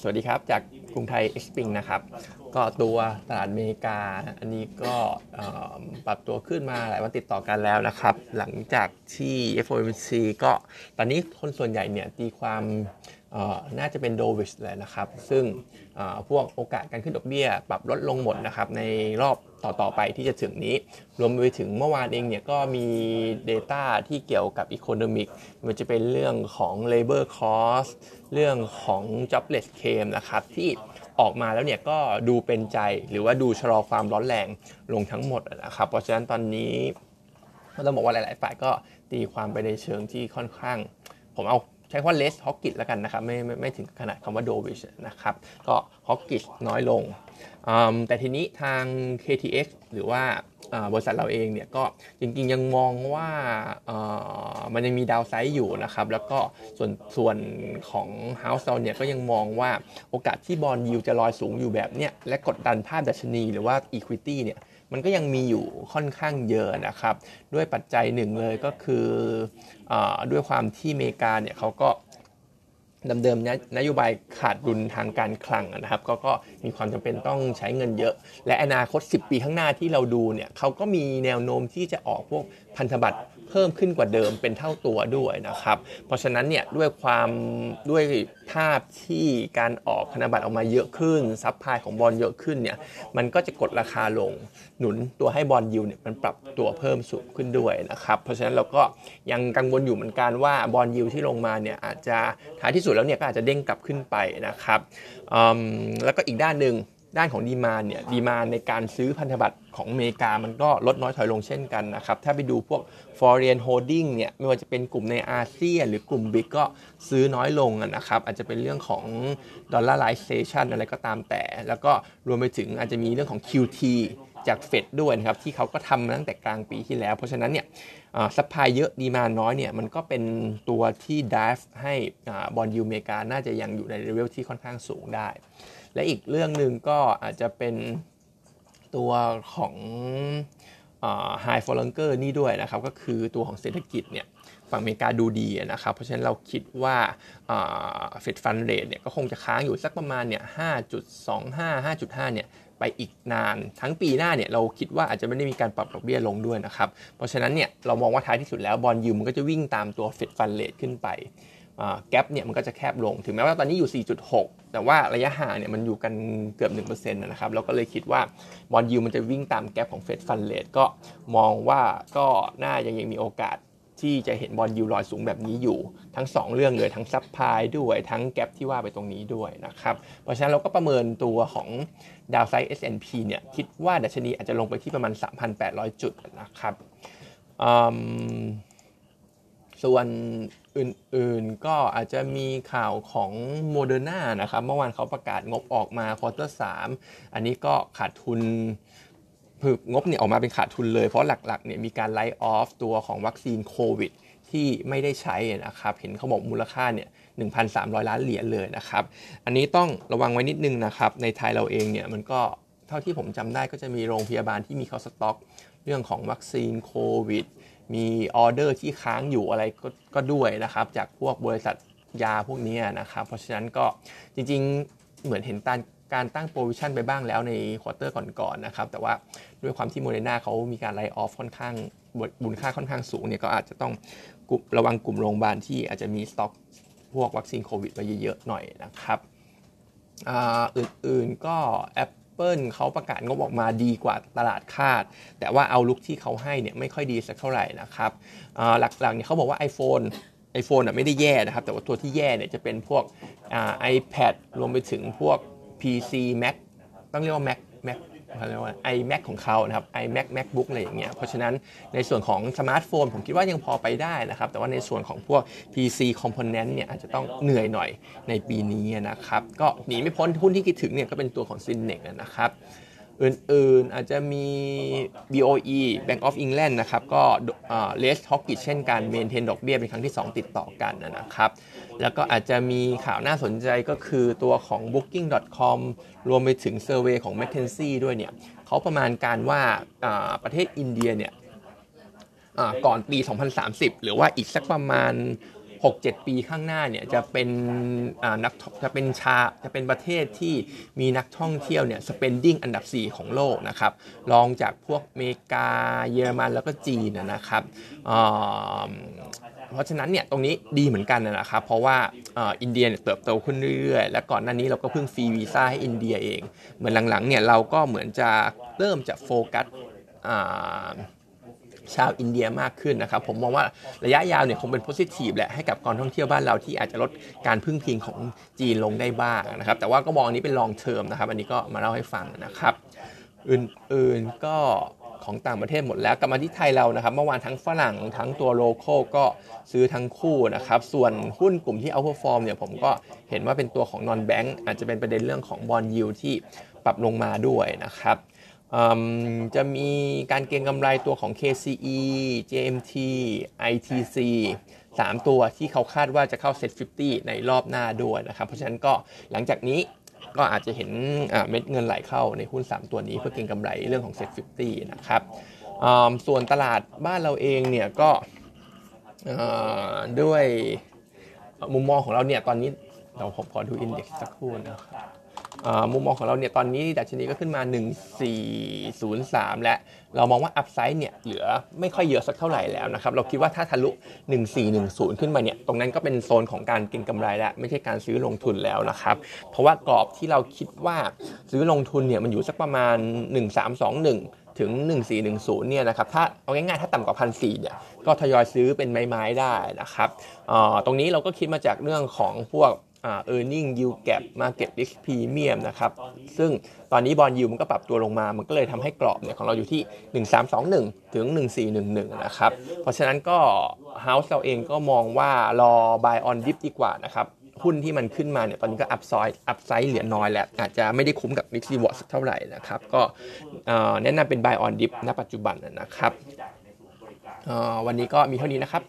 สวัสดีครับ จากกรุงไทยเอ็กซ์พิงนะครับ ก็ตัวตลาดอเมริกา อันนี้ก็ปรับตัวขึ้นมาหลายวันติดต่อกันแล้วนะครับ หลังจากที่ FOMC ก็ตอนนี้คนส่วนใหญ่เนี่ยตีความ น่าจะเป็นโดวิชเลยนะครับ ซึ่งพวกโอกาสการขึ้นดอกเบี้ย ปรับลดลงหมดนะครับในรอบต่อๆไปที่จะถึงนี้ รวมไปถึงเมื่อวานเองเนี่ยก็มี Data ที่เกี่ยวกับ Economic มันจะเป็นเรื่องของ Labor Cost เรื่องของ Jobless Claim นะครับที่ออกมาแล้วเนี่ยก็ดูเป็นใจหรือว่าดูชะลอความร้อนแรงลงทั้งหมดนะครับ เพราะฉะนั้นตอนนี้ต้องบอกว่าหลาย ๆ ฝ่ายก็ตีความไปในเชิงที่ค่อนข้าง ผมเอา ใช้คำว่าเลสฮอกกิ s แล้วกันนะครับไม่ไม่ไม่ถึงขนาดคำว่าโดวิชนะครับก็ฮอกกิ s น้อยลง แต่ทีนี้ทาง KTX หรือว่าบริษัทเราเองเนี่ยก็จริงๆยังมองว่ามันยังมีดาวไซด์อยู่นะครับ แล้วก็ส่วนส่วนของ House เราเนี่ยก็ยังมองว่าโอกาสที่บอลยิวจะลอยสูงอยู่แบบเนี้ยและกดดันภาพดัชนีหรือว่า Equity เนี่ย มันก็ยังมีอยู่ค่อนข้างเยอะนะครับ ด้วยปัจจัยหนึ่งเลยก็คืออด้วยความที่อเมริกาเนี่ยเขาก็ดำเดิมนโยบายขาดดุลทางการคลังนะครับก็ก็มีความจำเป็นต้องใช้เงินเยอะ และอนาคต 10 ปีข้างหน้าที่เราดูเนี่ยเขาก็มีแนวโน้มที่จะออกพวกพันธบัตร เพิ่มขึ้นกว่าเดิมเป็นเท่าตัวด้วยนะครับ เพราะฉะนั้นเนี่ยด้วยความด้วยภาพที่การออกพันธบัตรออกมาเยอะขึ้น supply ของ bond เยอะขึ้นเนี่ยมันก็จะกดราคาลงหนุนตัวให้ bond yield เนี่ยมันปรับตัวเพิ่มสูงขึ้นด้วยนะครับ เพราะฉะนั้นเราก็ยังกังวลอยู่เหมือนกันว่า bond yield ที่ลงมาเนี่ยอาจจะท้ายที่สุดแล้วเนี่ยก็อาจจะเด้งกลับขึ้นไปนะครับแล้วก็อีกด้านหนึ่งด้านของดีมาเนี่ยดีมาในการซื้อพันธบัตร ของอเมริกามันก็ลดน้อยถอยลงเช่นกันนะครับ ถ้าไปดูพวก foreign holding เนี่ยไม่ว่าจะเป็นกลุ่มในอาเซียน หรือกลุ่มบิ๊กก็ซื้อน้อยลงนะครับ อาจจะเป็นเรื่องของ dollarization อะไรก็ตามแต่ แล้วก็รวมไปถึงอาจจะมีเรื่องของ QT จากเฟดด้วยนะครับ ที่เขาก็ทำมาตั้งแต่กลางปีที่แล้ว เพราะฉะนั้นเนี่ยsupply เยอะ demand น้อยเนี่ยมันก็เป็นตัวที่ด i v ฟให้บอลยูเมกาน่าจะยังอยู่ในเลเวลที่ค่อนข้างสูงได้ และอีกเรื่องหนึ่งก็อาจจะเป็น ตัวของ high for longer นี่ด้วยนะครับ ก็คือตัวของเศรษฐกิจเนี่ยฝั่งอเมริกาดูดีนะครับ เพราะฉะนั้นเราคิดว่า Fed fund rate เนี่ยก็คงจะค้างอยู่สักประมาณเนี่ย5.25 5.5 เนี่ยไปอีกนานทั้งปีหน้าเนี่ยเราคิดว่าอาจจะไม่ได้มีการปรับดอกเบี้ยลงด้วยนะครับ เพราะฉะนั้นเนี่ยเรามองว่าท้ายที่สุดแล้ว bond yield มันก็จะวิ่งตามตัว Fed fund rate ขึ้นไป gap เนี่ยมันก็จะแคบลง ถึงแม้ว่าตอนนี้อยู่ 4.6 แต่ว่าระยะห่างเนี่ยมันอยู่กันเกือบ 1%นะครับเราก็เลยคิดว่า bond yield มันจะวิ่งตาม gap ของ Fed fund rate ก็มองว่าก็น่ายังยังมีโอกาสที่จะเห็น bond yield ลอยสูงแบบนี้อยู่ ทั้ง 2 เรื่องเลยทั้ง supply ด้วยทั้ง gap ที่ว่าไปตรงนี้ด้วยนะครับ เพราะฉะนั้นเราก็ประเมินตัวของdownside S&P เนี่ยคิดว่าดัชนีอาจจะลงไปที่ประมาณ 3,800 จุดนะครับ ส่วนอื่นๆก็อาจจะมีข่าวของโมเดอร์นานะครับเมื่อวานเขาประกาศงบออกมา quarter 3 อันนี้ก็ขาดทุนพลิกงบเนี่ยออกมาเป็นขาดทุนเลย เพราะหลักๆเนี่ยมีการ write off ตัวของวัคซีนโควิดที่ไม่ได้ใช้นะครับเห็นเขาบอกมูลค่าเนี่ย1,300 ล้านเหรียญเลยนะครับ อันนี้ต้องระวังไว้นิดนึงนะครับ ในไทยเราเองเนี่ยมันก็ เท่าที่ผมจำได้ก็จะมีโรงพยาบาลที่มีเขาสต็อก เรื่องของวัคซีนโควิด มีออเดอร์ที่ค้างอยู่อะไรก็ด้วยนะครับ จากพวกบริษัทยาพวกนี้นะครับ เพราะฉะนั้นก็จริงๆเหมือนเห็นการตั้ง provision ไปบ้างแล้วใน quarter ก่อนๆนะครับ แต่ว่าด้วยความที่โมเดนาเขามีการ write off ค่อนข้างมูลค่าค่อนข้างสูงเนี่ยก็อาจจะต้องระวังกลุ่มโรงพยาบาลที่อาจจะมีสต็อกพวกวัคซีนโควิดไว้เยอะๆหน่อยนะครับอื่นๆก็แ Apple เขาประกาศงบออกมาดีกว่าตลาดคาด แต่ว่าเอาลุกที่เขาให้เนี่ยไม่ค่อยดีสักเท่าไหร่นะครับหลักๆเนี่ยเขาบอกว่า iPhone iPhone ไม่ได้แย่นะครับ แต่ว่าตัวที่แย่เนี่ยจะเป็นพวก iPad รวมไปถึงพวก PC Mac ต้องเรียกว่า Mac Mac เขาเรียกว่า iMac ของเขานะครับ iMac MacBook อะไรอย่างเงี้ยเพราะฉะนั้นในส่วนของสมาร์ทโฟนผมคิดว่ายังพอไปได้นะครับ แต่ว่าในส่วนของพวก PC component เนี่ยอาจจะต้องเหนื่อยหน่อยในปีนี้นะครับ ก็หนีไม่พ้นหุ้นที่คิดถึงเนี่ยก็เป็นตัวของ s y n e x นะครับ อื่นๆ อาจจะมี BOE Bank of England นะครับ ก็ less hawkish เช่นกัน maintain ดอกเบี้ยเป็นครั้งที่ 2 ติดต่อกันนะครับ แล้วก็อาจจะมีข่าวน่าสนใจก็คือตัวของ booking.com รวมไปถึงเซอร์เวยของ m c k เคนซี่ด้วยเนี่ยเขาประมาณการว่าประเทศอินเดียเนี่ยก่อนปี 2030 หรือว่าอีกสักประมาณ 6-7 ปีข้างหน้าเนี่ยจะเป็นนักจะเป็นชาจะเป็นประเทศที่มีนักท่องเที่ยวเนี่ย spending อันดับ 4 ของโลกนะครับรองจากพวกอเมริกาเยอรมันแล้วก็จีนนะครับเพราะฉะนั้นเนี่ยตรงนี้ดีเหมือนกันนะครับ เพราะว่าอินเดียเติบโตขึ้นเรื่อยๆ และก่อนหน้านี้เราก็เพิ่งฟรีวีซ่าให้อินเดียเอง เหมือนหลังๆเนี่ยเราก็เหมือนจะเริ่มจะโฟกัส ชาวอินเดียมากขึ้นนะครับ ผมมองว่าระยะยาวเนี่ยคงเป็น positive แหละให้กับการท่องเที่ยวบ้านเราที่อาจจะลดการพึ่งพิงของจีนลงได้บ้างนะครับ แต่ว่าก็มองอันนี้เป็น long term นะครับ อันนี้ก็มาเล่าให้ฟังนะครับ อื่นๆก็ของต่างประเทศหมดแล้วกลับมาที่ไทยเรานะครับ เมื่อวานทั้งฝรั่งทั้งตัว local ก็ซื้อทั้งคู่นะครับ ส่วนหุ้นกลุ่มที่ outperform เนี่ยผมก็เห็นว่าเป็นตัวของ non-bank อาจจะเป็นประเด็นเรื่องของ bond yield ที่ปรับลงมาด้วยนะครับ จะมีการเก็งกำไรตัวของ KCE JMT ITC 3 ตัวที่เขาคาดว่าจะเข้า Set 50 ในรอบหน้าด้วยนะครับ เพราะฉะนั้นก็หลังจากนี้ก็อาจจะเห็นเม็ดเงินไหลเข้าในหุ้น 3 ตัวนี้เพื่อเก็งกำไรเรื่องของ SET50 นะครับส่วนตลาดบ้านเราเองเนี่ยก็ด้วยมุมมองของเราเนี่ยตอนนี้เราผมขอดูอินเด็กซ์สักครู่นะครับ มุมมองของเราเนี่ยตอนนี้ดัชนีก็ขึ้นมา 1403 และเรามองว่าอัพไซด์เนี่ยเหลือไม่ค่อยเยอะสักเท่าไหร่แล้วนะครับเราคิดว่าถ้าทะลุ 1410 ขึ้นมาเนี่ยตรงนั้นก็เป็นโซนของการเก็งกำไรแล้วไม่ใช่การซื้อลงทุนแล้วนะครับเพราะว่ากรอบที่เราคิดว่าซื้อลงทุนเนี่ยมันอยู่สักประมาณ 1321ถึง 1410 เนี่ยนะครับ ถ้าเอาง่ายๆ ถ้าต่ำกว่าพันสี่เนี่ย ก็ทยอยซื้อเป็นไม้ ๆ ได้นะครับ ตรงนี้เราก็คิดมาจากเรื่องของพวก earning yield gap market risk premium นะครับ ซึ่งตอนนี้บอลยูมันก็ปรับตัวลงมา มันก็เลยทำให้กรอบเนี่ยของเราอยู่ที่ 1321 ถึง 1411 นะครับ เพราะฉะนั้นก็ House เราเองก็มองว่ารอ buy on dip ดีกว่านะครับ หุ้นที่มันขึ้นมาเนี่ยตอนนี้ก็ upside upside เหลือน้อยแล้ว อาจจะไม่ได้คุ้มกับ risk reward สักเท่าไหร่นะครับ ก็แนะนำเป็น buy on dip ณปัจจุบันนะครับวันนี้ก็มีเท่านี้นะครับ